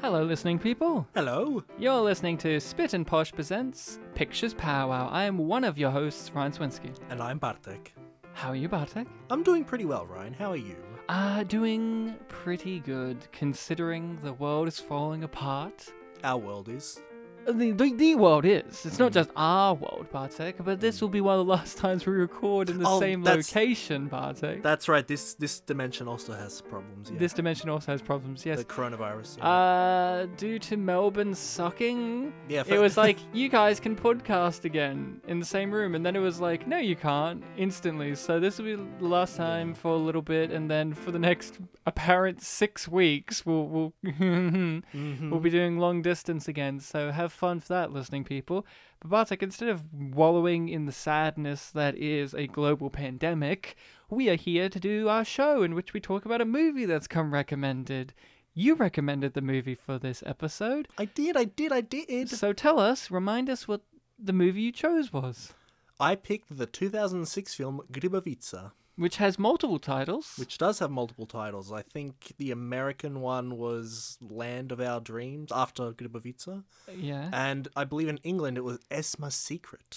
Hello, listening people. Hello. You're listening to Spit and Posh Presents Pictures Powwow. I am one of your hosts, Ryan Swinsky. And I'm Bartek. How are you, Bartek? I'm doing pretty well, Ryan. How are you? Uh, doing pretty good, considering the world is falling apart. Our world is. The, the, the world is. It's not just our world, Bartek, but this will be one of the last times we record in the Oh, same that's- location, Bartek. That's right. This this dimension also has problems. Yeah. This dimension also has problems, yes. the coronavirus. Yeah. Uh, due to Melbourne sucking, yeah. it was like you guys can podcast again in the same room, and then it was like, no, you can't instantly. So this will be the last time for a little bit, and then for the next apparent six weeks, we'll we'll Mhm. we'll be doing long distance again. So have fun for that, listening people. But Bartek, instead of wallowing in the sadness that is a global pandemic, we are here to do our show in which we talk about a movie that's come recommended. You recommended the movie for this episode. I did. I did. I did. So tell us, remind us what the movie you chose was, I picked the 2006 film Grbavica, which has multiple titles. which does have multiple titles. I think the American one was Land of Our Dreams after Grbavica, yeah. and I believe in England it was Esma's Secret.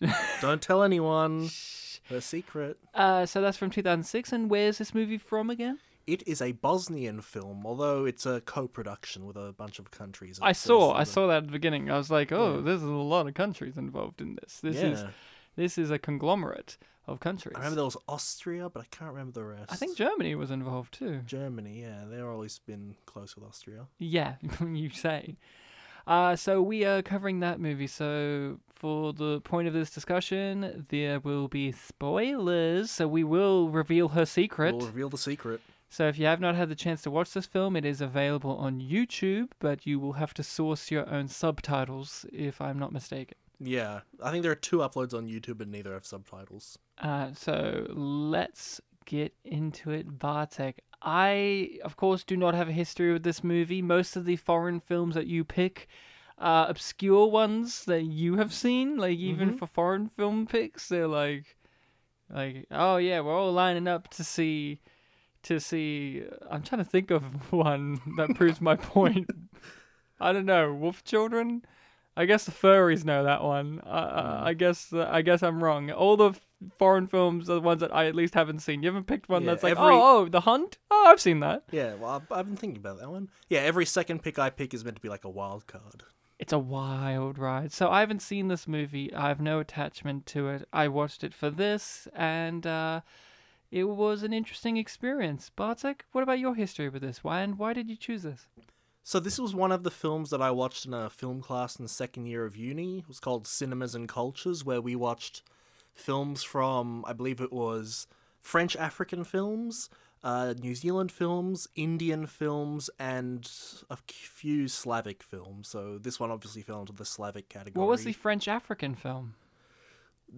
Don't tell anyone. Her secret. Uh, so that's from 2006, and where's this movie from again? It is a Bosnian film, although it's a co-production with a bunch of countries. I saw, I that- saw that at the beginning. I was like, oh, Yeah. there's a lot of countries involved in this. This is this is a conglomerate of countries. I remember there was Austria, but I can't remember the rest. I think Germany was involved too. Germany. Yeah, they've always been close with Austria. Yeah, you say. Uh, so we are covering that movie. So for the point of this discussion, there will be spoilers. So we will reveal her secret. We'll reveal the secret. So if you have not had the chance to watch this film, it is available on YouTube, but you will have to source your own subtitles, if I'm not mistaken. Yeah, I think there are two uploads on YouTube, and neither have subtitles. Uh, so let's get into it, Bartek. I, of course, do not have a history with this movie. Most of the foreign films that you pick are obscure ones that you have seen. Like even Mhm. for foreign film picks, they're like, like, oh yeah, we're all lining up to see, to see. I'm trying to think of one that proves my point. I don't know, Wolf Children. I guess the furries know that one. Uh, uh, I guess uh, I guess I'm wrong. All the foreign films are the ones that I at least haven't seen. You haven't picked one Yeah, that's like, every- oh, oh, The Hunt. Oh, I've seen that. Yeah, well, I've, I've been thinking about that one. Yeah, every second pick I pick is meant to be like a wild card. It's a wild ride. So I haven't seen this movie. I have no attachment to it. I watched it for this, and uh, it was an interesting experience. Bartek, what about your history with this? Why and why did you choose this? So this was one of the films that I watched in a film class in the second year of uni. It was called Cinemas and Cultures, where we watched films from, I believe it was French African films, uh, New Zealand films, Indian films, and a few Slavic films. So this one obviously fell into the Slavic category. What was the French African film?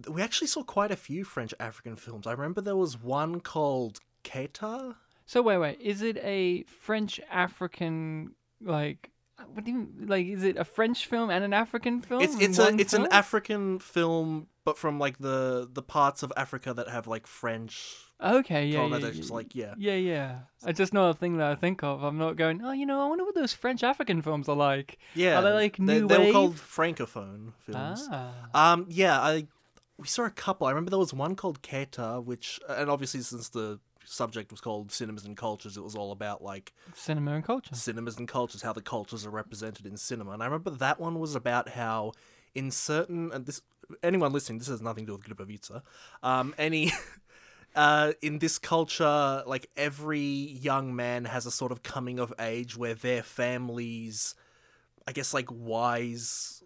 We actually saw quite a few French African films. I remember there was one called Keita. So wait, wait. Is it a French African like? What do you like? Is it a French film and an African film? It's it's a it's an? African film, but from like the the parts of Africa that have like French Okay, yeah, yeah, yeah, Like yeah, yeah, yeah. I just know a thing that I think of. I'm not going. Oh, you know, I wonder what those French African films are like. yeah. they like they, new they were called francophone films. Ah, Um, yeah, I we saw a couple. I remember there was one called Keita, which and obviously since the subject was called cinemas and cultures, it was all about like cinema and culture. cinemas and cultures, how the cultures are represented in cinema. And I remember that one was about how in certain and this anyone listening, this has nothing to do with Grbavica. Um, any uh, in this culture, like every young man has a sort of coming of age where their families, I guess, like wise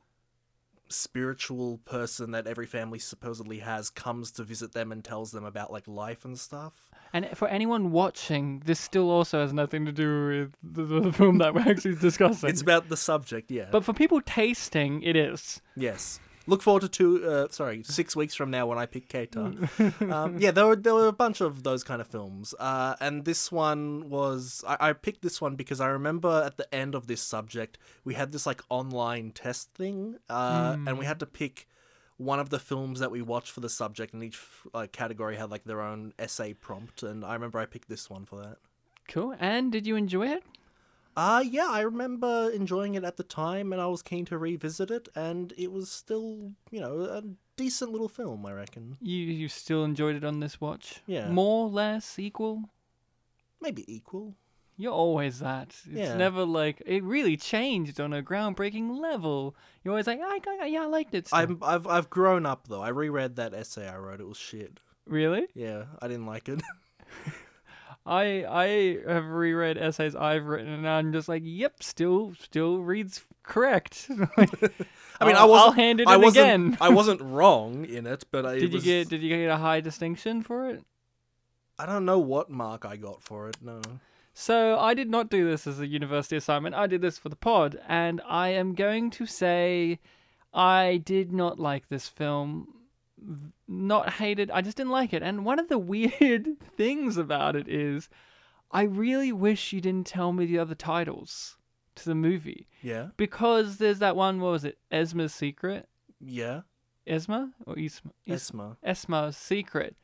spiritual person that every family supposedly has comes to visit them and tells them about like life and stuff. And for anyone watching, this still also has nothing to do with the, the film that we're actually discussing. It's about the subject, yeah. but for people tasting, it is. Yes. Look forward to two. Uh, sorry, six weeks from now when I pick Keita. um, yeah, there were there were a bunch of those kind of films, uh, and this one was I, I picked this one because I remember at the end of this subject we had this like online test thing, uh, and we had to pick one of the films that we watched for the subject, and each uh, category had like their own essay prompt, and I remember I picked this one for that. Cool. And did you enjoy it? Uh yeah, I remember enjoying it at the time and I was keen to revisit it and it was still, you know, a decent little film, I reckon. You you still enjoyed it on this watch? Yeah. More, less, equal? Maybe equal. You're always that. It's Yeah. never like it really changed on a groundbreaking level. You're always like, I, I yeah, I liked it. I'm I've I've grown up though. I reread that essay I wrote. It was shit. Really? Yeah, I didn't like it. I I have reread essays I've written and I'm just like, yep, still still reads correct. I mean, I I'll- wasn't. I'll hand it I in wasn't. again. I wasn't wrong in it, but I did you was, get did you get a high distinction for it? I don't know what mark I got for it. No. So I did not do this as a university assignment. I did this for the pod, and I am going to say I did not like this film. Not hated. I just didn't like it. And one of the weird things about it is, I really wish you didn't tell me the other titles to the movie Yeah. because there's that one. What was it? Esma's Secret. Yeah. Esma or Isma? Is- Esma. Esma's Secret.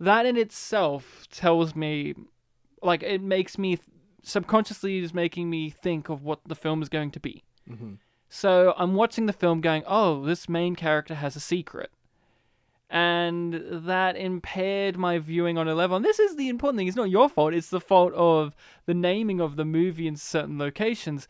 That in itself tells me, like, it makes me subconsciously is making me think of what the film is going to be. hmm So I'm watching the film going, oh, this main character has a secret. And that impaired my viewing on a level. And this is the important thing. It's not your fault. It's the fault of the naming of the movie in certain locations.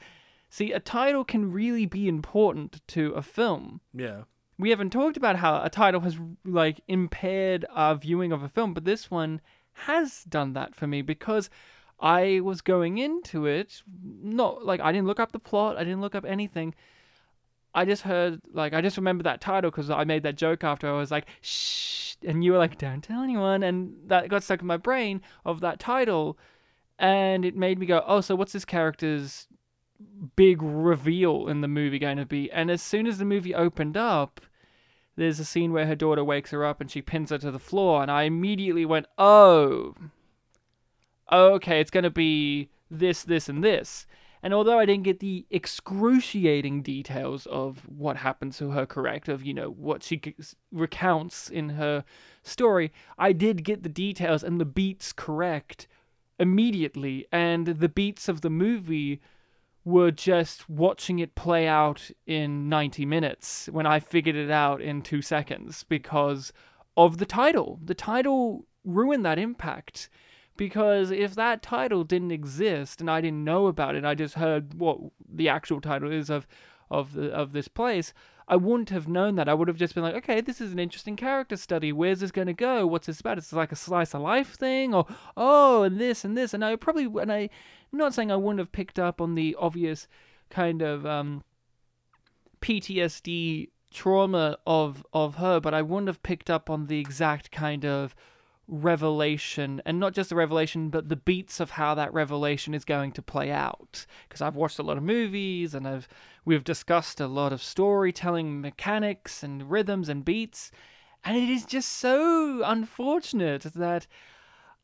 See, a title can really be important to a film Yeah. we haven't talked about how a title has like impaired our viewing of a film, but this one has done that for me because I was going into it not like I didn't look up the plot, I didn't look up anything. I just heard like I just remember that title because I made that joke after I was like shh, and you were like don't tell anyone, and that got stuck in my brain of that title, and it made me go oh so what's this character's big reveal in the movie going to be? And as soon as the movie opened up, there's a scene where her daughter wakes her up and she pins her to the floor, and I immediately went, oh, okay, it's going to be this, this, and this. And although I didn't get the excruciating details of what happened to her, correct, of, you know, what she recounts in her story, I did get the details and the beats correct immediately. And the beats of the movie were just watching it play out in 90 minutes when I figured it out in two seconds because of the title. The title ruined that impact. Because if that title didn't exist and I didn't know about it, I just heard what the actual title is of of the of this place, I wouldn't have known that. I would have just been like, okay, this is an interesting character study. Where's this going to go? What's this about? It's like a slice of life thing, or oh, and this and this. And I probably, and I, am not saying I wouldn't have picked up on the obvious kind of um, PTSD trauma of of her, but I wouldn't have picked up on the exact kind of revelation and not just the revelation but the beats of how that revelation is going to play out. Because I've watched a lot of movies and I've we've discussed a lot of storytelling mechanics and rhythms and beats and it is just so unfortunate that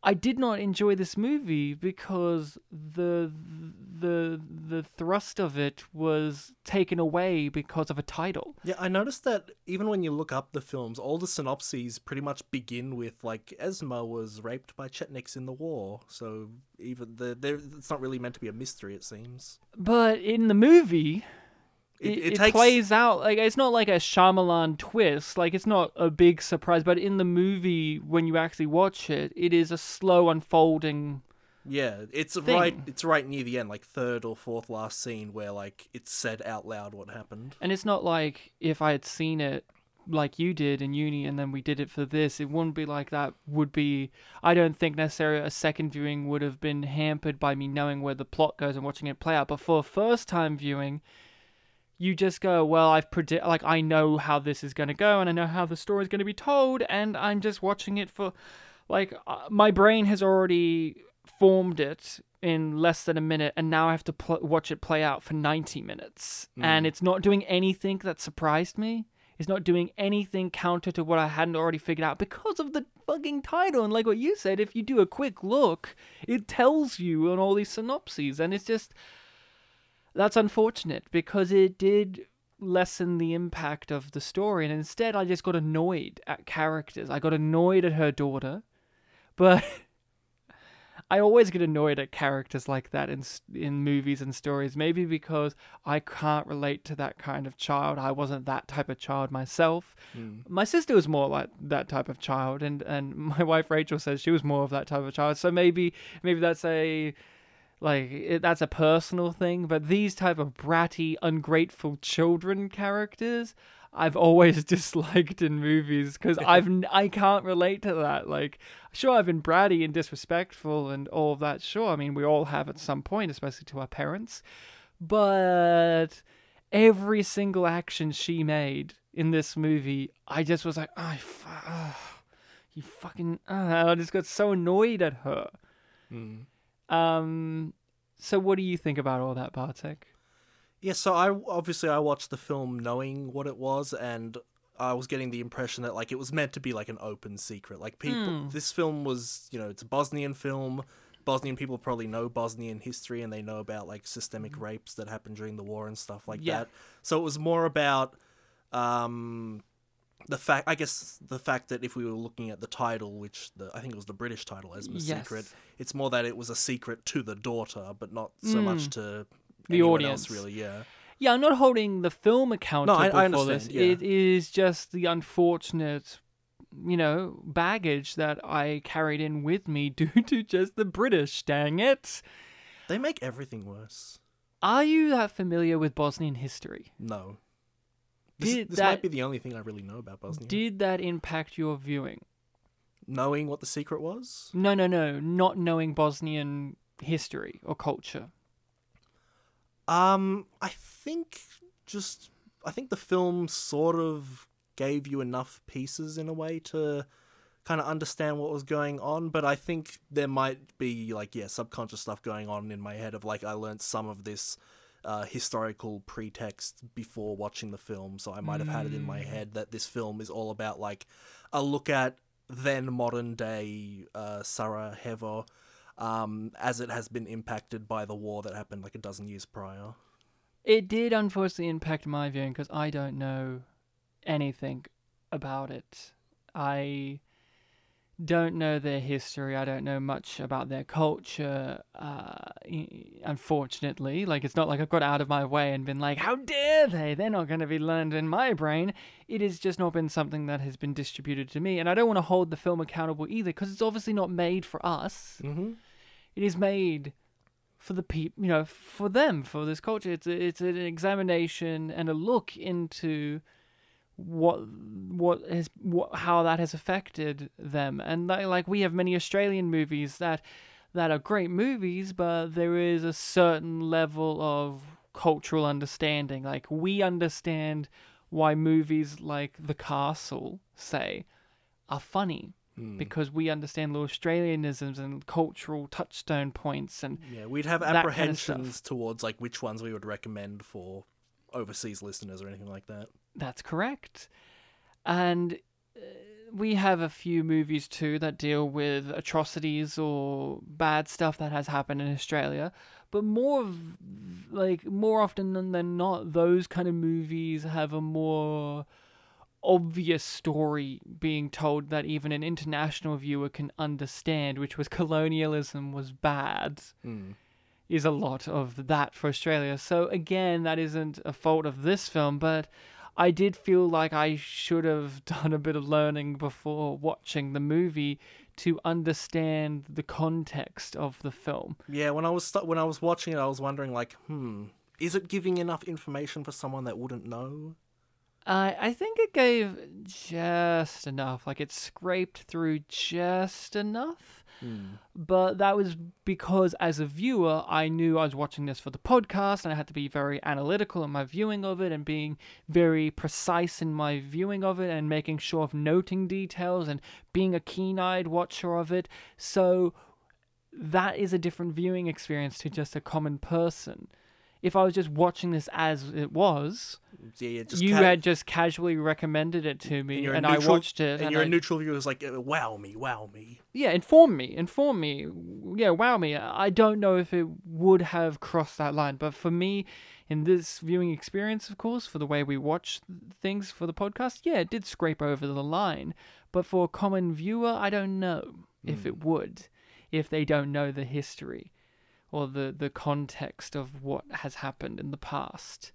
I did not enjoy this movie because the the the thrust of it was taken away because of a title. Yeah, I noticed that even when you look up the films, all the synopses pretty much begin with like Esma was raped by Chetniks in the war. So even the there, it's not really meant to be a mystery. It seems. But in the movie, It, it, it takes plays out like it's not like a Shyamalan twist. Like it's not a big surprise. But in the movie, when you actually watch it, it is a slow unfolding. Yeah, it's thing. right. It's right near the end, like third or fourth last scene, where like it's said out loud what happened. And it's not like if I had seen it like you did in uni and then we did it for this, it wouldn't be like that. Would be, I don't think necessarily a second viewing would have been hampered by me knowing where the plot goes and watching it play out. But for a first time viewing, you just go, well, I've predict, like I know how this is going to go and I know how the story is going to be told, and I'm just watching it for, like, uh, my brain has already formed it in less than a minute and now I have to pl- watch it play out for 90 minutes. And it's not doing anything that surprised me. It's not doing anything counter to what I hadn't already figured out because of the fucking title. And like what you said if you do a quick look it tells you on all these synopses and it's just that's unfortunate because it did lessen the impact of the story and instead I just got annoyed at characters I got annoyed at her daughter but I always get annoyed at characters like that in in movies and stories. Maybe because I can't relate to that kind of child. I wasn't that type of child myself. Hmm. My sister was more like that type of child, and and my wife Rachel says she was more of that type of child. So maybe maybe that's a like it, that's a personal thing. But these type of bratty, ungrateful children characters. I've always disliked in movies because I've I can't relate to that. Like, sure, I've been bratty and disrespectful and all of that. Sure, I mean we all have at some point, especially to our parents. But every single action she made in this movie, I just was like, I, fu- ugh, you fucking, uh, I just got so annoyed at her. Mm. Um, so what do you think about all that, Bartek? Yeah, so I obviously I watched the film knowing what it was, and I was getting the impression that like it was meant to be like an open secret. Like people, Hmm. this film was you know it's a Bosnian film. Bosnian people probably know Bosnian history, and they know about like systemic rapes that happened during the war and stuff like. Yeah. that. So it was more about um, the fact, I guess, the fact that if we were looking at the title, which the I think it was the British title, as Yes. Secret, it's more that it was a secret to the daughter, but not so hmm. much to. The audience. else, really. Yeah. Yeah, I'm not holding the film accountable I for this. yeah. It is just the unfortunate, you know, baggage that I carried in with me due to just the British. Dang it! They make everything worse. Are you that familiar with Bosnian history? No. This, Did this that- might be the only thing I really know about Bosnia. Did that impact your viewing? Knowing what the secret was? No, no, no. Not knowing Bosnian history or culture. Um, I think just I think the film sort of gave you enough pieces in a way to kind of understand what was going on, but I think there might be like yeah, subconscious stuff going on in my head of like I learned some of this uh, historical pretext before watching the film, so I might have had it in my head that this film is all about like a look at then modern day uh, Sarajevo um, as it has been impacted by the war that happened like a dozen years prior. It did unfortunately impact my viewing because I don't know anything about it. I don't know their history. I don't know much about their culture. Uh, unfortunately, like it's not like I've got out of my way and been like, "How dare they? They're not going to be learned in my brain." It has just not been something that has been distributed to me, and I don't want to hold the film accountable either because it's obviously not made for us. Mm-hmm. It is made for the people, you know, for them, for this culture. It's a, it's an examination and a look into what what has what how that has affected them. And like, like we have many Australian movies that that are great movies, but there is a certain level of cultural understanding. Like we understand why movies like The Castle, say, are funny hmm. because we understand the Australianisms and cultural touchstone points and Yeah, we'd have That kind of apprehensions towards like which ones we would recommend for overseas listeners or anything like that. That's correct. And uh, we have a few movies too that deal with atrocities or bad stuff that has happened in Australia, but more of like more often than, than not those kind of movies have a more obvious story being told that even an international viewer can understand, which was colonialism was bad. Mm. is a lot of that for Australia. So again, that isn't a fault of this film, but I did feel like I should have done a bit of learning before watching the movie to understand the context of the film. Yeah, when I was stu- when I was watching it, I was wondering like, hmm, is it giving enough information for someone that wouldn't know? I I think it gave just enough, like it scraped through just enough. Hmm. But that was because, as a viewer, I knew I was watching this for the podcast and I had to be very analytical in my viewing of it and being very precise in my viewing of it and making sure of noting details and being a keen eyed watcher of it. So that is a different viewing experience to just a common person. If I was just watching this as it was, Yeah, just you ca- had just casually recommended it to me, you're a and I watched it. and, And, I, a neutral viewer who's like, uh, wow me, wow me. yeah, inform me, inform me. Yeah, wow me. I don't know if it would have crossed that line, but for me, in this viewing experience, of course, for the way we watch things for the podcast, yeah, it did scrape over the line. But for a common viewer, I don't know if it would. if they don't know the history or the, the context of what has happened in the past.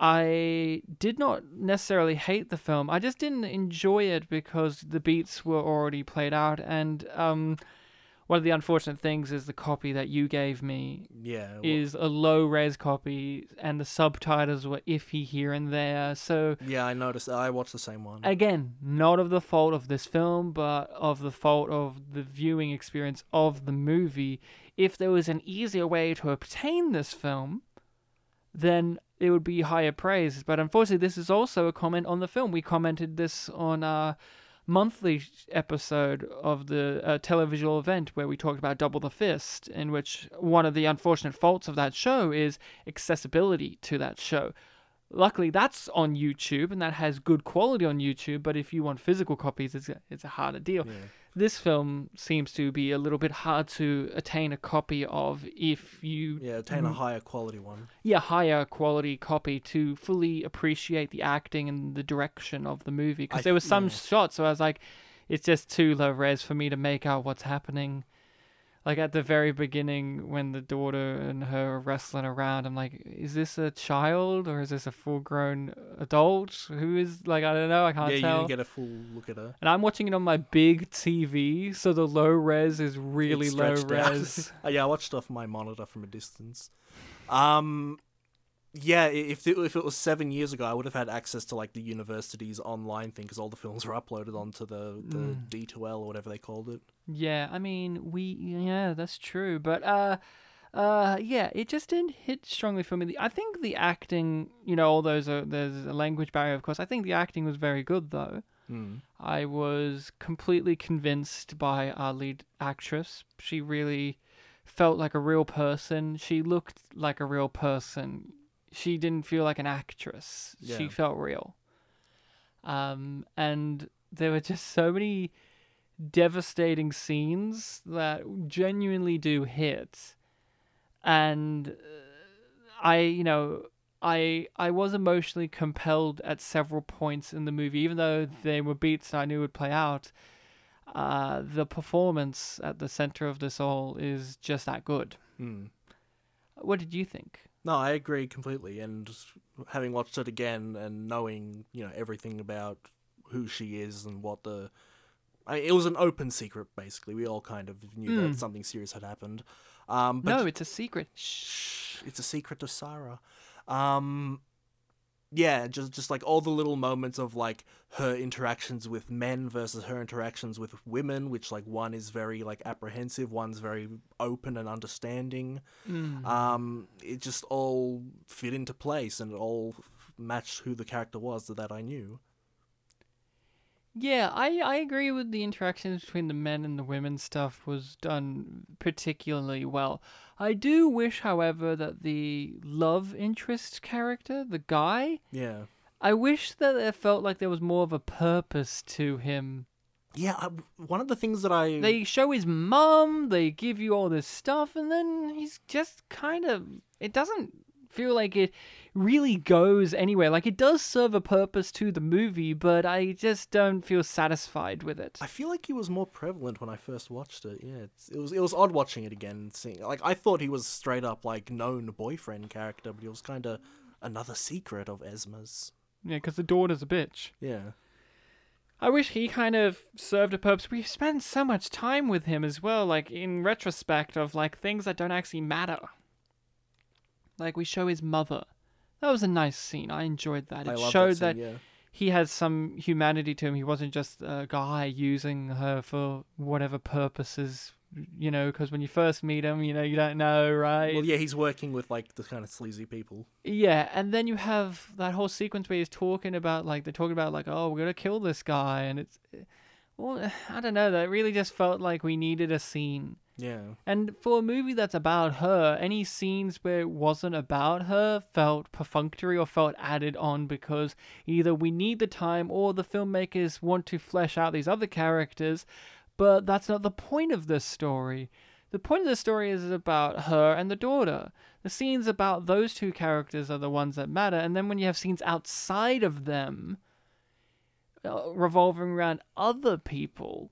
I did not necessarily hate the film. I just didn't enjoy it because the beats were already played out. And um, one of the unfortunate things is the copy that you gave me Yeah. well- is a low res copy, and the subtitles were iffy here and there. So yeah, I noticed. I watched the same one. again, not of the fault of this film, but of the fault of the viewing experience of the movie. If there was an easier way to obtain this film, then it would be higher praise. But unfortunately, this is also a comment on the film. We commented this on our monthly episode of the uh, televisual event where we talked about Double the Fist, in which one of the unfortunate faults of that show is accessibility to that show. Luckily, that's on YouTube and that has good quality on YouTube. But if you want physical copies, it's a, it's a harder deal. Yeah. This film seems to be a little bit hard to attain a copy of if you Yeah, attain a higher quality one. yeah higher quality copy to fully appreciate the acting and the direction of the movie because there were some yeah. shots so I was like it's just too low res for me to make out what's happening like at the very beginning when the daughter and her are wrestling around I'm like is this a child or is this a full grown adult who is like I don't know I can't tell. yeah, you didn't get a full look at her. and I'm watching it on my big TV so the low res is really low res Uh, yeah, I watched off my monitor from a distance. Um, yeah, if it, if it was seven years ago, I would have had access to like the university's online thing because all the films were uploaded onto the the Mm. D2L or whatever they called it. Yeah, I mean, we yeah, that's true, but uh uh yeah, it just didn't hit strongly for me. I think the acting, you know, all those are there's a language barrier of course. I think the acting was very good though. Hmm. I was completely convinced by our lead actress. She really felt like a real person. She looked like a real person. She didn't feel like an actress. She felt real. Um, and there were just so many devastating scenes that genuinely do hit. And uh, I, you know, I I was emotionally compelled at several points in the movie, even though they were beats I knew would play out. Uh, the performance at the center of this all is just that good. Hmm. What did you think? No, I agree completely. And having watched it again and knowing, you know, everything about who she is and what the. I, it was an open secret, basically. We all kind of knew Mm. that something serious had happened. Um, but no, it's a secret. Shh, it's a secret to Sarah. Um, yeah, just just like all the little moments of like her interactions with men versus her interactions with women, which like one is very like apprehensive, one's very open and understanding. Mm. Um, it just all fit into place and it all matched who the character was that I knew. Yeah, I, I agree with the interactions between the men and the women stuff was done particularly well. I do wish, however, that the love interest character, the guy, Yeah, I wish that it felt like there was more of a purpose to him. yeah. I, one of the things that I They show his mum, they give you all this stuff, and then he's just kind of. It doesn't feel like it really goes anywhere. Like, it does serve a purpose to the movie, but I just don't feel satisfied with it. I feel like he was more prevalent when I first watched it. Yeah, it's, it was it was odd watching it again. and Seeing like I thought he was straight up like known boyfriend character, but he was kind of another secret of Esma's. Yeah, because the daughter's a bitch. Yeah, I wish he kind of served a purpose. We spent so much time with him as well, like in retrospect of like things that don't actually matter. Like we show his mother. That was a nice scene. I enjoyed that. I It showed that. that, yeah. he has some humanity to him. He wasn't just a guy using her for whatever purposes, you know, because when you first meet him, you know, you don't know, right? Well, yeah, he's working with like the kind of sleazy people. Yeah, and then you have that whole sequence where he's talking about like they're talking about like oh we're gonna kill this guy and it's well I don't know that really just felt like we needed a scene Yeah, and for a movie that's about her any scenes where it wasn't about her felt perfunctory or felt added on because either we need the time or the filmmakers want to flesh out these other characters. But that's not the point of this story. The point of the story is about her and the daughter. The scenes about those two characters are the ones that matter, and then when you have scenes outside of them, uh, revolving around other people,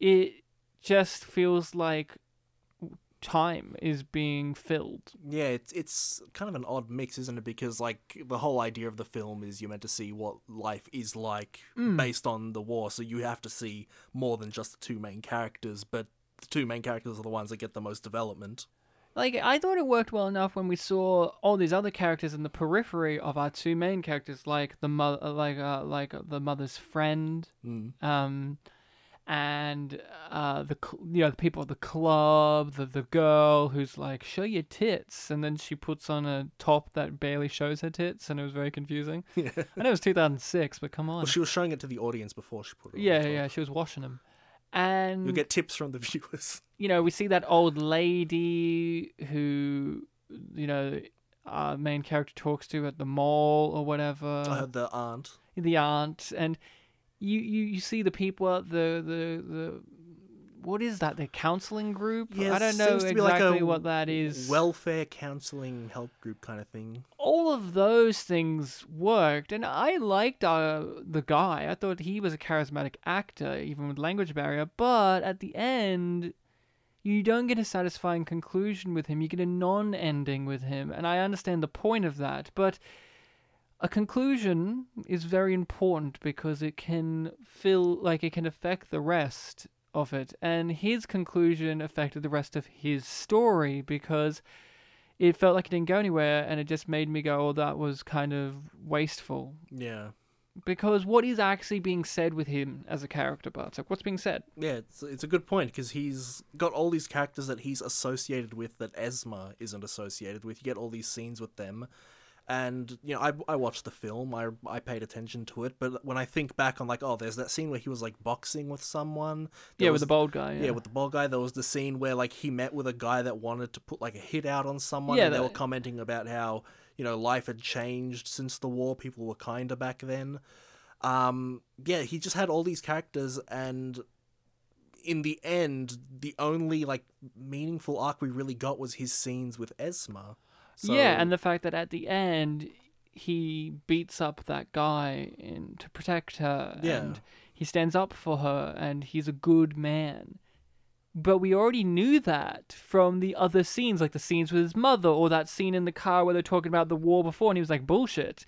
it just feels like time is being filled. Yeah, it's it's kind of an odd mix, isn't it? Because like the whole idea of the film is you're meant to see what life is like Mm. based on the war, so you have to see more than just the two main characters. But the two main characters are the ones that get the most development. Like I thought it worked well enough when we saw all these other characters in the periphery of our two main characters, like the mother, like uh, like uh, the mother's friend, Mm. um, and uh, the you know the people at the club, the the girl who's like show your tits, and then she puts on a top that barely shows her tits, and it was very confusing. Yeah. I know it was 2006, but come on. Well, she was showing it to the audience before she put it. on yeah, yeah, she was washing them, and You'll get tips from the viewers. you know, we see that old lady who, you know, our main character talks to at the mall or whatever, I heard the aunt. the aunt, and you, you, you see the people at the, the, the, what is that? The counseling group? Yeah, I don't know be like exactly what that is. Welfare counseling help group kind of thing. all of those things worked, and I liked uh, the guy. I thought he was a charismatic actor, even with language barrier. But at the end, you don't get a satisfying conclusion with him. You get a non-ending with him, and I understand the point of that. But a conclusion is very important because it can feel like it can affect the rest of it, and his conclusion affected the rest of his story because it felt like it didn't go anywhere and it just made me go, oh, that was kind of wasteful. Yeah. Because what is actually being said with him as a character, Bartek? What's being said? Yeah, it's it's a good point because he's got all these characters that he's associated with that Esma isn't associated with. You get all these scenes with them, and you know I I watched the film, I I paid attention to it, but when I think back on like oh, there's that scene where he was like boxing with someone. There yeah, was- with the bald guy. Yeah. Yeah, with the bald guy, there was the scene where like he met with a guy that wanted to put like a hit out on someone, Yeah, and they that- were commenting about how you know life had changed since the war. People were kinder back then. Um, yeah, he just had all these characters, and in the end, the only like meaningful arc we really got was his scenes with Esma. So, yeah, and the fact that at the end he beats up that guy in to protect her, Yeah. and he stands up for her, and he's a good man. But we already knew that from the other scenes, like the scenes with his mother, or that scene in the car where they're talking about the war before, and he was like, bullshit.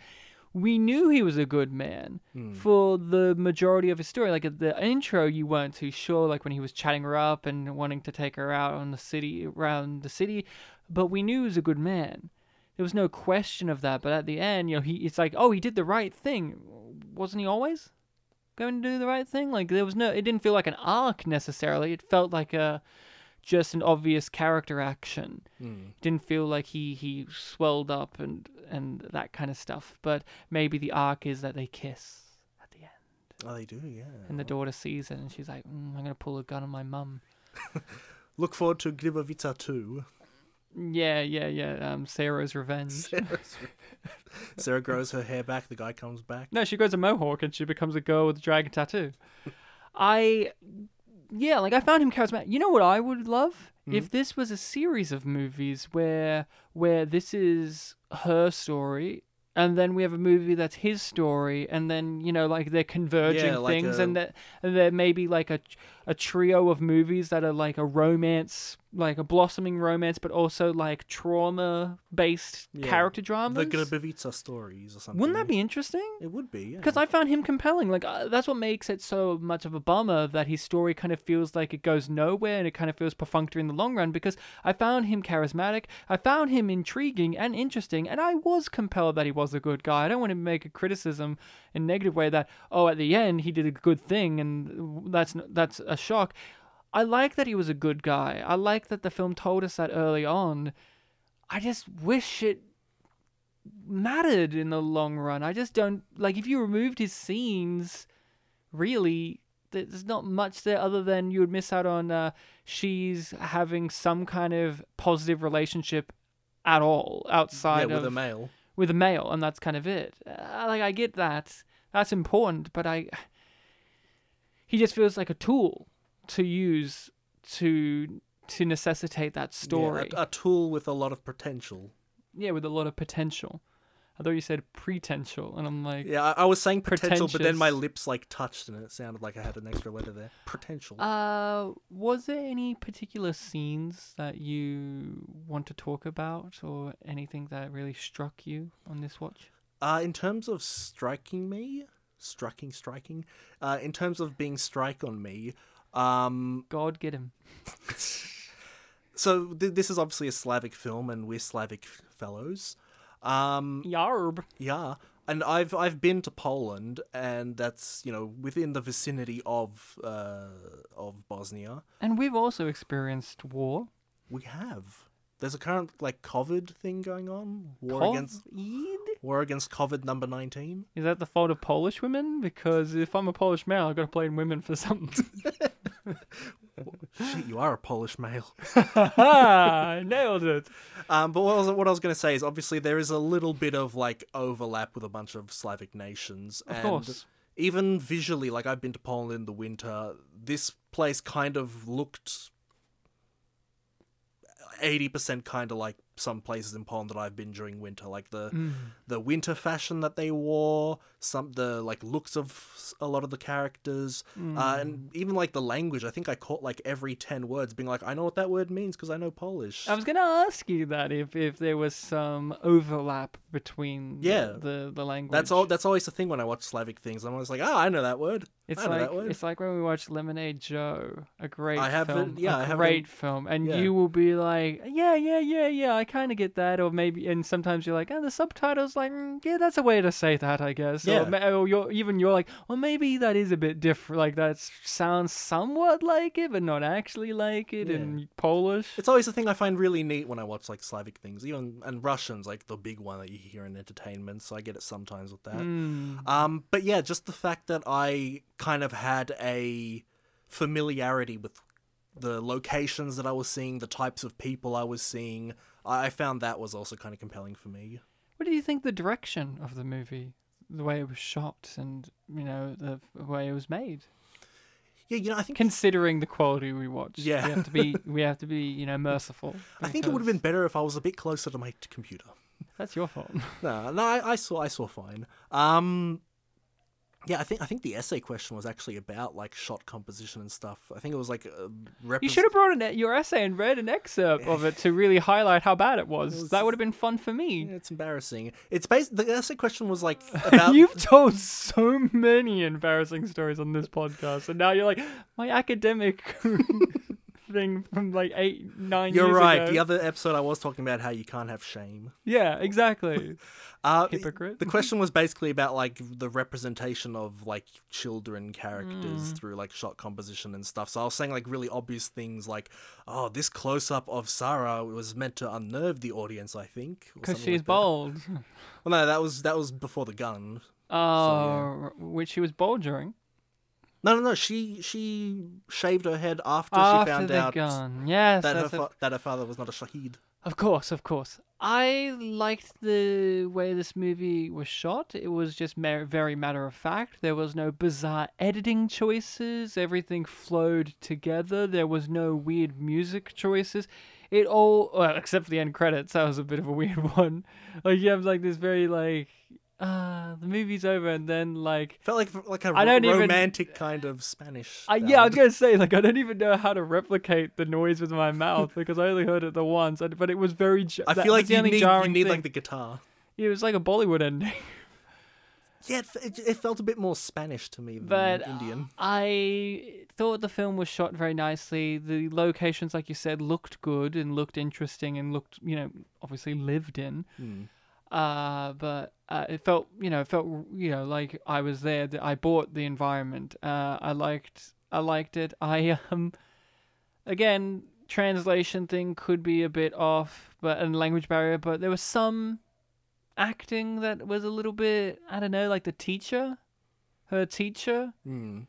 We knew he was a good man Hmm. for the majority of his story. Like at the intro, you weren't too sure, like when he was chatting her up and wanting to take her out on the city, around the city. But we knew he was a good man. There was no question of that. But at the end, you know, he it's like, oh, he did the right thing. Wasn't he always going to do the right thing? Like there was no, it didn't feel like an arc necessarily. It felt like a just an obvious character action. Hmm. Didn't feel like he he swelled up and and that kind of stuff. But maybe the arc is that they kiss at the end, Oh, they do, yeah. and the daughter sees it, and she's like, mm, "I'm gonna pull a gun on my mum." Look forward to Glibovica 2. Yeah, yeah, yeah. Um, Sarah's revenge. Sarah's- Sarah grows her hair back, the guy comes back. No, she grows a mohawk and she becomes a girl with a dragon tattoo. I, yeah, like I found him charismatic. You know what I would love if this was a series of movies where where this is her story. And then we have a movie that's his story, and then you know, like they're converging Yeah, like things, a- and that and there may be like a a trio of movies that are like a romance, like a blossoming romance, but also like trauma based Yeah, character dramas. The Glibovica stories or something. Wouldn't that be interesting? It would be, yeah. Because I found him compelling. Like uh, that's what makes it so much of a bummer that his story kind of feels like it goes nowhere and it kind of feels perfunctory in the long run. Because I found him charismatic, I found him intriguing and interesting, and I was compelled that he was a good guy. I don't want to make a criticism in a negative way that oh at the end he did a good thing and that's that's a shock. I like that he was a good guy. I like that the film told us that early on. I just wish it mattered in the long run. I just don't like if you removed his scenes, really, there's not much there other than you would miss out on uh, she's having some kind of positive relationship at all yeah, outside with of a male. with a male, and that's kind of it. Uh, like I get that, that's important, but I he just feels like a tool to use to to necessitate that story Yeah, a, a tool with a lot of potential. yeah, with a lot of potential. I thought you said pretential, and I'm like, Yeah, I, I was saying potential, but then my lips like touched and it sounded like I had an extra letter there. Potential. uh, was there any particular scenes that you want to talk about, or anything that really struck you on this watch? Uh, in terms of striking me, striking, striking. Uh, in terms of being strike on me, um, God, get him. so th- this is obviously a Slavic film, and we're Slavic fellows. Um, Yarb. yeah, and I've I've been to Poland, and that's you know within the vicinity of uh, of Bosnia. And we've also experienced war. We have. There's a current like COVID thing going on. War against war against COVID number nineteen. Is that the fault of Polish women? Because if I'm a Polish male, I've got to blame women for something. Shit, you are a Polish male. I nailed it. Um, but what I was, what I was going to say is obviously there is a little bit of like overlap with a bunch of Slavic nations. Of and course. Even visually, like I've been to Poland in the winter, this place kind of looked 80% kind of like some places in Poland that I've been during winter, like the Mm. the winter fashion that they wore, some the like looks of a lot of the characters, Mm. uh, and even like the language. I think I caught like every ten words, being like, I know what that word means because I know Polish. I was gonna ask you that if, if there was some overlap between the- Yeah. the, the language. That's all. That's always the thing when I watch Slavic things. I'm always like, oh, I know that word. It's I like it's like when we watched Lemonade Joe, a great I haven't- film, yeah, a I great film, and yeah. you will be like, yeah, yeah, yeah, yeah, I kind of get that, or maybe, and sometimes you're like, oh, the subtitles, like, mm, yeah, that's a way to say that, I guess, Yeah. or, or you're even you're like, well, maybe that is a bit different, like that sounds somewhat like it, but not actually like it Yeah. in Polish. It's always the thing I find really neat when I watch like Slavic things, even and Russians, like the big one that you hear in entertainment. So I get it sometimes with that. Mm. Um, but yeah, just the fact that I kind of had a familiarity with the locations that I was seeing, the types of people I was seeing, I found that was also kind of compelling for me. What do you think the direction of the movie, the way it was shot, and you know the way it was made? Yeah, you know, I think Considering the quality we watched, Yeah. we have to be we have to be you know merciful. I think it would have been better if I was a bit closer to my computer. That's your fault. No, no, I, I saw, I saw fine. Um, yeah, I think I think the essay question was actually about like shot composition and stuff. I think it was like uh, You should have brought an, your essay and read an excerpt of it to really highlight how bad it was. was- that would have been fun for me. Yeah, it's embarrassing. It's based. The essay question was like about. You've told so many embarrassing stories on this podcast, and now you're like my academic thing from like eight, nine You're right. ago. The other episode, I was talking about how you can't have shame. Yeah, exactly. Uh, Hypocrite. The question was basically about like the representation of like children characters Mm. through like shot composition and stuff. So I was saying like really obvious things like, oh, this close up of Sarah was meant to unnerve the audience. I think Because she's like bold. Well, no, that was that was before the gun. Oh, which she was bold during. No, no, no. She she shaved her head after, After she found out gun. Yes, that her fa- that her father was not a shaheed. Of course, of course. I liked the way this movie was shot. It was just very matter of fact. There was no bizarre editing choices. Everything flowed together. There was no weird music choices. It all, well, except for the end credits, that was a bit of a weird one. Like you have like this very like, ah, the movie's over, and then like Felt like like a I don't ro- even- romantic kind of Spanish. I, yeah, I was gonna say like I don't even know how to replicate the noise with my mouth because I only heard it the once, but it was very. j- I feel like the you only need you need thing. like the guitar. Yeah, it was like a Bollywood ending. Yeah, it, it, it felt a bit more Spanish to me than But Indian. I thought the film was shot very nicely. The locations, like you said, looked good and looked interesting and looked, you know, obviously lived in. Hmm. Uh, but uh, it felt, you know, it felt, you know, like I was there. That I bought the environment. Uh, I liked, I liked it. I um, again, translation thing could be a bit off, but and language barrier. But there was some acting that was a little bit, I don't know, like the teacher, her teacher. Hmm.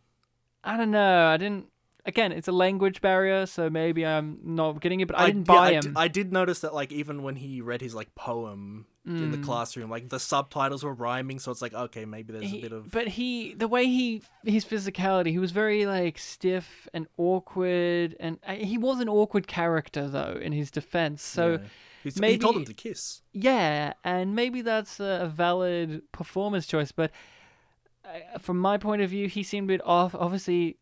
I don't know. I didn't. Again, it's a language barrier, so maybe I'm not getting it. But I, didn't yeah, buy I him. d- I did notice that, like, even when he read his like poem, in the Mm. classroom. Like the subtitles were rhyming, so it's like okay, maybe there's He- a bit of but he the way he his physicality he was very like stiff and awkward and uh, he was an awkward character though in his defense so yeah. He's, he told him to kiss. yeah and maybe that's a a valid performance choice but uh, from my point of view he seemed a bit off obviously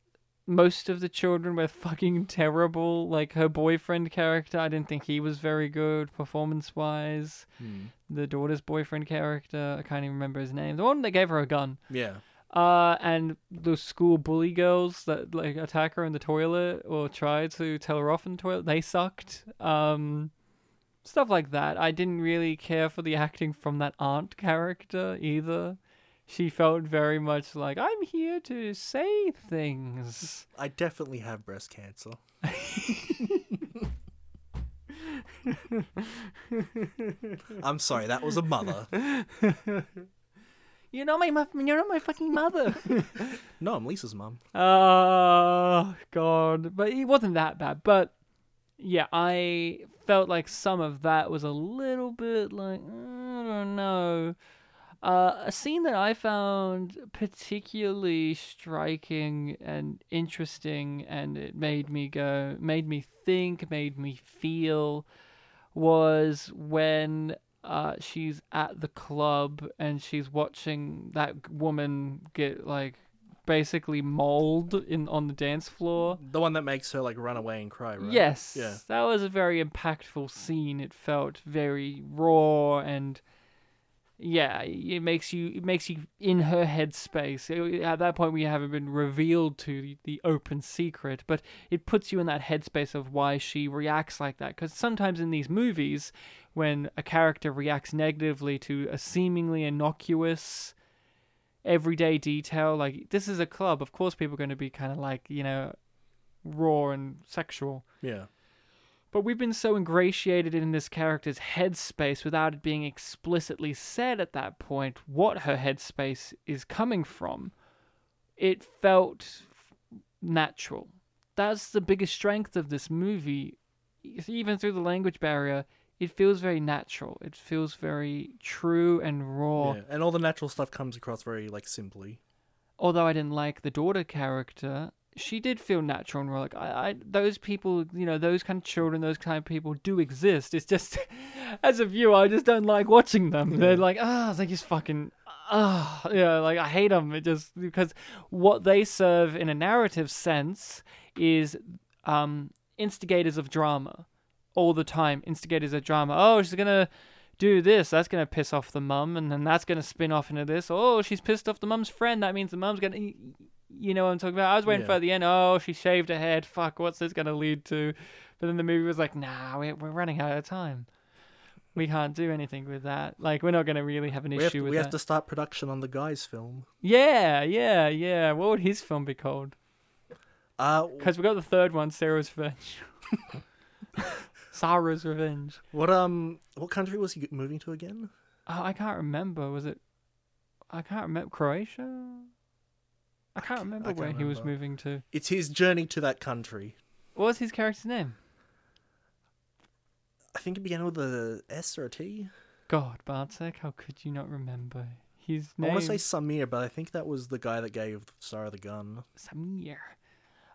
most of the children were fucking terrible like her boyfriend character i didn't think he was very good performance wise Hmm. the daughter's boyfriend character i can't even remember his name the one that gave her a gun Yeah. uh, and the school bully girls that like attack her in the toilet or try to tell her off in the toilet, they sucked. Um, stuff like that. I didn't really care for the acting from that aunt character either. She felt very much like I'm here to say things. I definitely have breast cancer. I'm sorry, that was a mother. You're not my, mu- you're not my fucking mother. No, I'm Lisa's mum. Oh god, but it wasn't that bad. But yeah, I felt like some of that was a little bit like mm, I don't know. Uh, a scene that I found particularly striking and interesting, and it made me go, made me think, made me feel, was when uh, she's at the club and she's watching that woman get like basically mauled in on the dance floor. The one that makes her like run away and cry, right? Yes, Yeah. that was a very impactful scene. It felt very raw and yeah, it makes you it makes you in her headspace. At that point, we haven't been revealed to the, open secret, but it puts you in that headspace of why she reacts like that. Because sometimes in these movies, when a character reacts negatively to a seemingly innocuous everyday detail, like this is a club, of course people are going to be kind of like you know raw and sexual. Yeah. But we've been so ingratiated in this character's headspace without it being explicitly said at that point what her headspace is coming from. It felt natural. That's the biggest strength of this movie. Even through the language barrier, it feels very natural. It feels very true and raw. yeah. And all the natural stuff comes across very like simply. although I didn't like the daughter character, she did feel natural and raw. Like I, I, those people, you know, those kind of children, those kind of people do exist. It's just, as a viewer, I just don't like watching them. They're like, ah, they just fucking, ah, yeah, like I hate them. It just because what they serve in a narrative sense is, um, instigators of drama, all the time. Instigators of drama. Oh, she's gonna do this, that's gonna piss off the mum, and then that's gonna spin off into this. Oh, she's pissed off the mum's friend. That means the mum's gonna, you know what I'm talking about. I was waiting Yeah. for the end. Oh, she shaved her head. Fuck, what's this gonna lead to? But then the movie was like, Nah, we're we're running out of time. We can't do anything with that. Like, we're not gonna really have an We have, issue to, with we that. have to start production on the guy's film. Yeah, yeah, yeah. What would his film be called? Uh, Because we got the third one, Sarah's Revenge. Sarah's Revenge. what um, what country was he moving to again? Oh, I can't remember. Was it? I can't remember. Croatia. I can't remember I can't where he was moving to. It's his journey to that country. What was his character's name? I think it began with a S or a T. God, Bartek, how could you not remember his name? I want to say Samir, but I think that was the guy that gave Sarah the gun. Samir.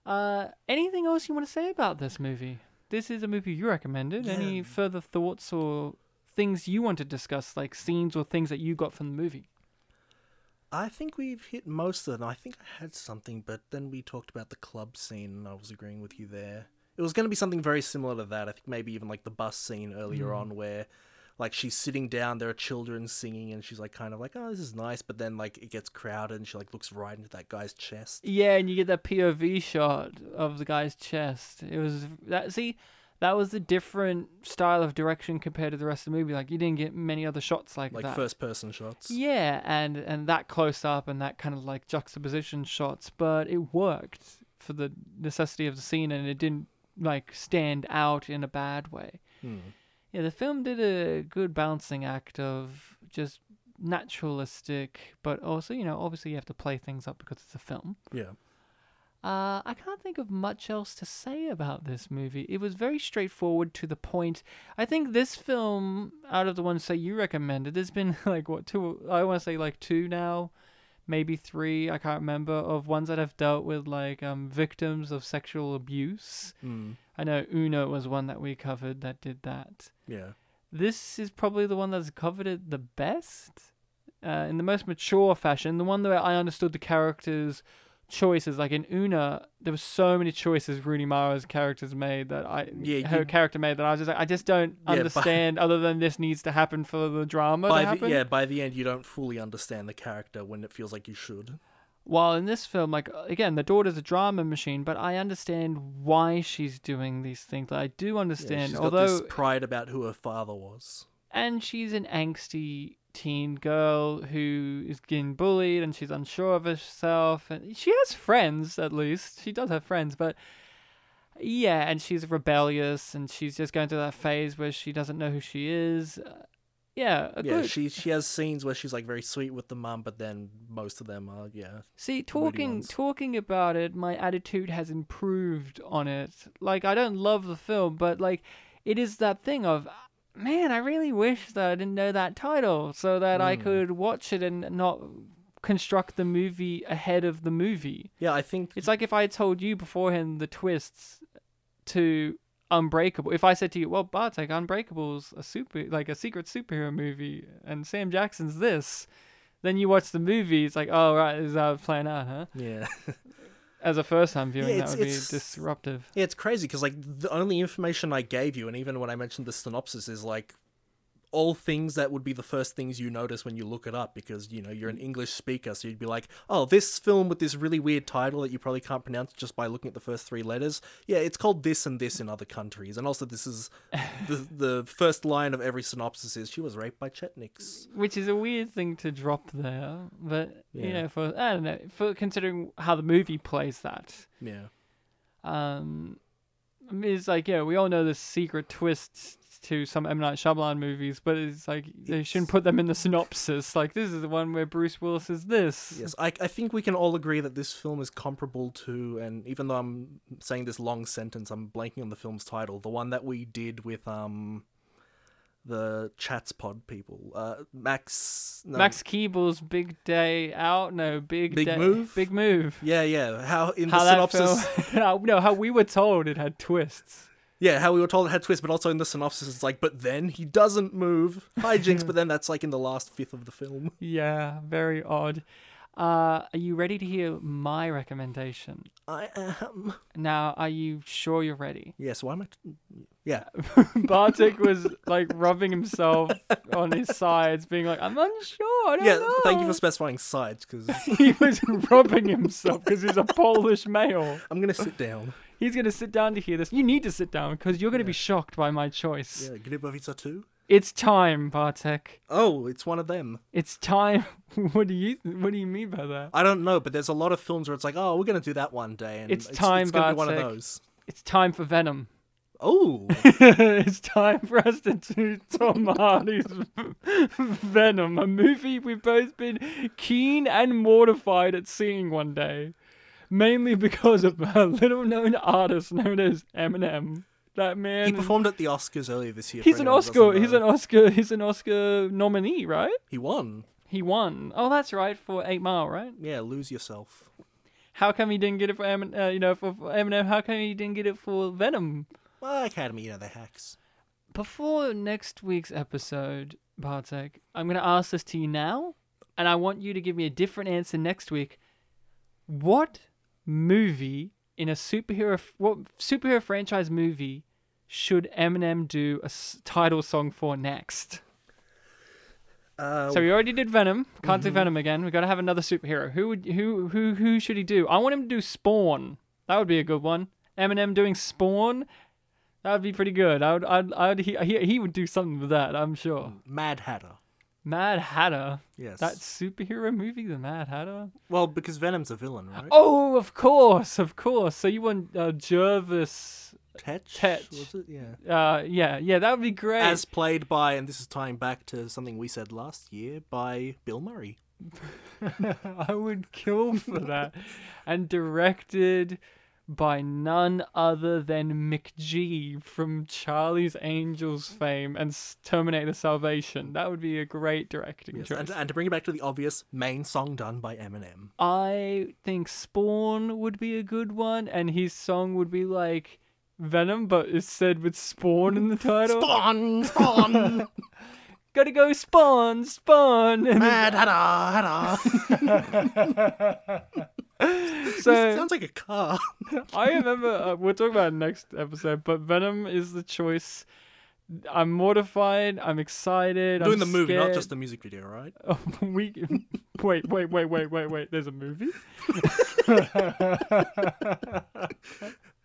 Uh, anything else you want to say about this movie? This is a movie you recommended. Any further thoughts or things you want to discuss, like scenes or things that you got from the movie? I think we've hit most of them. I think I had something, but then we talked about the club scene, and I was agreeing with you there. It was going to be something very similar to that. I think maybe even like the bus scene earlier Mm. on, where like she's sitting down, there are children singing, and she's like kind of like, "Oh, this is nice," but then like it gets crowded, and she like looks right into that guy's chest. Yeah, and you get that POV shot of the guy's chest. It was that. See, that was a different style of direction compared to the rest of the movie. Like you didn't get many other shots like, Like that. first person shots. Yeah, and and that close up and that kind of like juxtaposition shots, but it worked for the necessity of the scene, and it didn't like stand out in a bad way. Hmm. Yeah, the film did a good balancing act of just naturalistic, but also you know obviously you have to play things up because it's a film. Yeah. Uh, I can't think of much else to say about this movie. It was very straightforward to the point. I think this film, out of the ones that you recommended, there's been like what two? I want to say like two now, maybe three. I can't remember of ones that have dealt with like um victims of sexual abuse. Mm. I know Una was one that we covered that did that. Yeah. This is probably the one that's covered it the best, uh, in the most mature fashion. The one that I understood the characters' choices. Like in Una, there were so many choices Rooney Mara's characters made that I, Yeah, her you- character made that I was just like, I just don't Yeah, by- understand. other than this needs to happen for the drama By to the, happen. yeah, by the end, you don't fully understand the character when it feels like you should. While in this film, like again, the daughter's a drama machine, but I understand why she's doing these things. I do Yeah, understand, she's although pride about who her father was. and she's an angsty teen girl who is getting bullied and she's unsure of herself and she has friends at least she does have friends but yeah and she's rebellious and she's just going through that phase where she doesn't know who she is Uh, yeah a Yeah, good- she she has scenes where she's like very sweet with the mum, but then most of them are yeah. See, talking talking about it, my attitude has improved on it. Like I don't love the film, but like it is that thing of man, I really wish that I didn't know that title so that I Mm. could watch it and not construct the movie ahead of the movie. Yeah, I think It's like if I told you beforehand the twists to Unbreakable. If I said to you, "Well, Bartek, Unbreakable's a super like a secret superhero movie, and Sam Jackson's this," then you watch the movie. It's like, "Oh, right, this is how it's playing out, huh?" yeah. As a first time viewing, it's- that would be disruptive. Yeah, it's crazy because like the only information I gave you, and even when I mentioned the synopsis, is like all things that would be the first things you notice when you look it up because you know you're an English speaker, so you'd be like, "Oh, this film with this really weird title that you probably can't pronounce just by looking at the first three letters. Yeah, it's called this and this in other countries, and also this is the the first line of every synopsis is she was raped by Chetniks. Which is a weird thing to drop there, but you Yeah. know, for I don't know, for considering how the movie plays that, Yeah, um, it's like yeah, we all know the secret twists to some M Night Shyamalan movies, but it's like they shouldn't put them in the synopsis. Like this is the one where Bruce Willis is this. yes, I I think we can all agree that this film is comparable to, and even though I'm saying this long sentence, I'm blanking on the film's title, the one that we did with um. The chats pod people, uh, Max, no, Max Keeble's big day out. No, big Big day, Move? Big move. yeah, yeah. How in How the synopsis, how- no, how we were told it had twists. Yeah, how we were told it had twists, but also in the synopsis, it's like, but then he doesn't move. Hi Hijinks, but then that's like in the last fifth of the film. Yeah, very odd. Uh, are you ready to hear my recommendation? I am. Now, are you sure you're ready? Yes, why am I? T- yeah. Bartek was like rubbing himself on his sides, being like, "I'm unsure." I don't Yeah, know." thank you for specifying sides, because he was rubbing himself because he's a Polish male. I'm going to sit down. He's gonna sit down to hear this. You need to sit down because you're gonna be shocked by my choice. Yeah, Grbavica 2? It's time, Bartek. Oh, it's one of them. It's time. what do you What do you mean by that? I don't know, but there's a lot of films where it's like, oh, we're going to do that one day. And It's time, it's going to be one of Bartek. those. It's time for Venom. Oh, it's time for us to do Tom Hardy's Venom, a movie we've both been keen and mortified at seeing one day, mainly because of a little-known artist known as Eminem. That man, he performed at the Oscars earlier this year. he's an Oscar. He's an Oscar. He's an Oscar nominee, right? He won. He won. Oh, that's right for Eight Mile, right? Yeah, lose yourself. How come he didn't get it for Eminem? Uh, you know, for Eminem. How come he didn't get it for Venom? Well, Academy, you know, they're hacks. Before next week's episode, Bartek, I'm going to ask this to you now, and I want you to give me a different answer next week. What movie in a superhero, what superhero franchise movie should Eminem do a s- title song for next? Uh, So we already did Venom. Can't Mm-hmm. do Venom again. We got to have another superhero. Who would who who who should he do? I want him to do Spawn. That would be a good one. Eminem doing Spawn. That would be pretty good. I would I'd, I'd he, he he would do something with that. I'm sure. Mad Hatter. Mad Hatter. Yes. That superhero movie, the Mad Hatter. Well, because Venom's a villain, right? Oh, of course, of course. So you want uh, Jervis? Tetch? Tetch. Was it? Yeah. Uh, yeah, yeah, that would be great. As played by, and this is tying back to something we said last year, by Bill Murray. I would kill for that. and directed by none other than McG from Charlie's Angels fame and Terminator Salvation. That would be a great directing Yes, choice. and, and to bring it back to the obvious, main song done by Eminem. I think Spawn would be a good one, and his song would be like Venom, but it's said with Spawn in the title. Spawn, Spawn, Gotta go Spawn, Spawn. Mad hatter, hatter. so Sounds like a car. I remember uh, we'll talk about it next episode, but Venom is the choice. I'm mortified. I'm excited. Doing I'm the movie, not just the music video, right? Oh, we wait, wait, wait, wait, wait, wait. There's a movie.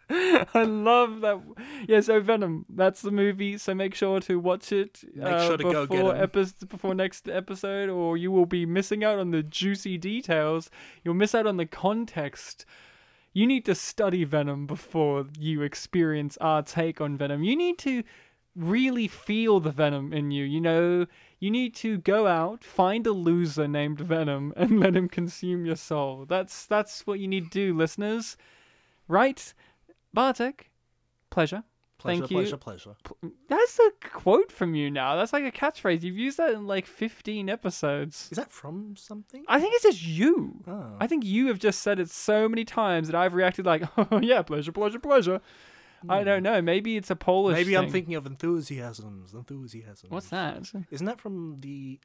I love that. Yeah, so Venom, that's the movie. So make sure to watch it Make uh, sure to go before get 'em. epi- before next episode, or you will be missing out on the juicy details. You'll miss out on the context. You need to study Venom before you experience our take on Venom. You need to really feel the venom in you. You know, you need to go out, find a loser named Venom, and let him consume your soul. That's that's what you need to do, listeners. Right? Bartek, pleasure. Pleasure, Thank you. pleasure, pleasure. That's a quote from you now. That's like a catchphrase. You've used that in like 15 episodes. Is that from something? I think it's just you. Oh. I think you have just said it so many times that I've reacted like, oh yeah, pleasure, pleasure, pleasure. I don't hmm. know. Maybe it's a Polish. Maybe I'm thinking of enthusiasms. Enthusiasms. What's that? Isn't that from the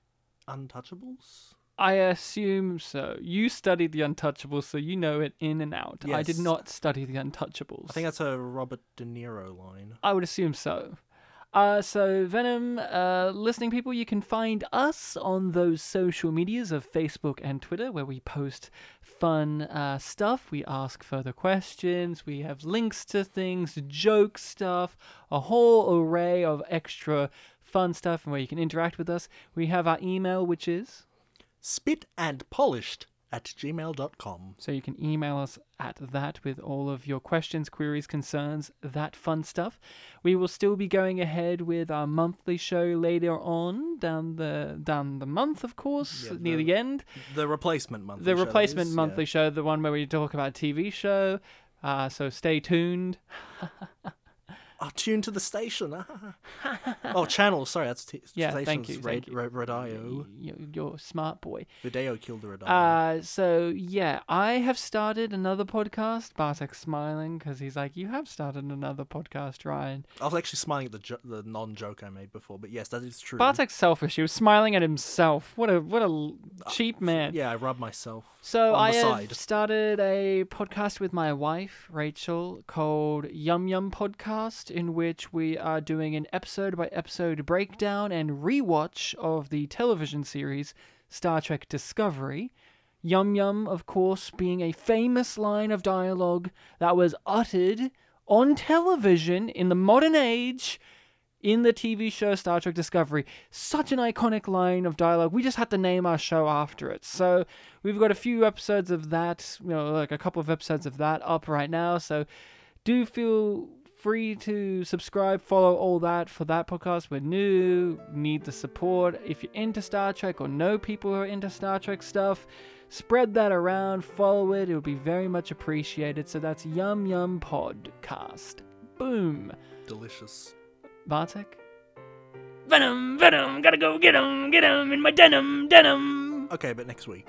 Untouchables? I assume so. You studied the Untouchables, so you know it in and out. I did not study the Untouchables. I think that's a Robert De Niro line. I would assume so. Uh, so Venom, uh, listening people, you can find us on those social medias of Facebook and Twitter, where we post fun uh, stuff. We ask further questions. We have links to things, joke stuff, a whole array of extra fun stuff, and where you can interact with us. We have our email, which is Spit and polished at gmail.com. So you can email us at that with all of your questions, queries, concerns, that fun stuff. We will still be going ahead with our monthly show later on down the down the month, of course, Yeah, near the- the end. The replacement monthly The show replacement is, yeah. monthly show, the one where we talk about TV show. Uh, so stay tuned. Oh, tune to the station. oh, channel. Sorry, that's t- Yeah, thank you, Rad- thank you. Ra- Radio. You're smart boy. Video killed the radio. Uh, so yeah, I have started another podcast. Bartek's smiling because he's like, "You have started another podcast, Ryan." I was actually smiling at the jo- the non joke I made before, but yes, that is true. Bartek's selfish. He was smiling at himself. What a what a l- cheap man. yeah, I rub myself. So I have side. started a podcast with my wife Rachel called Yum Yum Podcast, in which we are doing an episode by episode breakdown and rewatch of the television series Star Trek Discovery. Yum Yum, of course, being a famous line of dialogue that was uttered on television in the modern age in the TV show Star Trek Discovery. Such an iconic line of dialogue. We just had to name our show after it. So we've got a few episodes of that, you know, like a couple of episodes of that up right now. So do feel free to subscribe, follow all that for that podcast. We're new, need the support. If you're into Star Trek or know people who are into Star Trek stuff, spread that around, follow it. It would be very much appreciated. So that's Yum Yum Podcast. Boom. Delicious. Bartek? Venom, Venom, gotta go get him, get him in my denim, denim. Okay, but next week.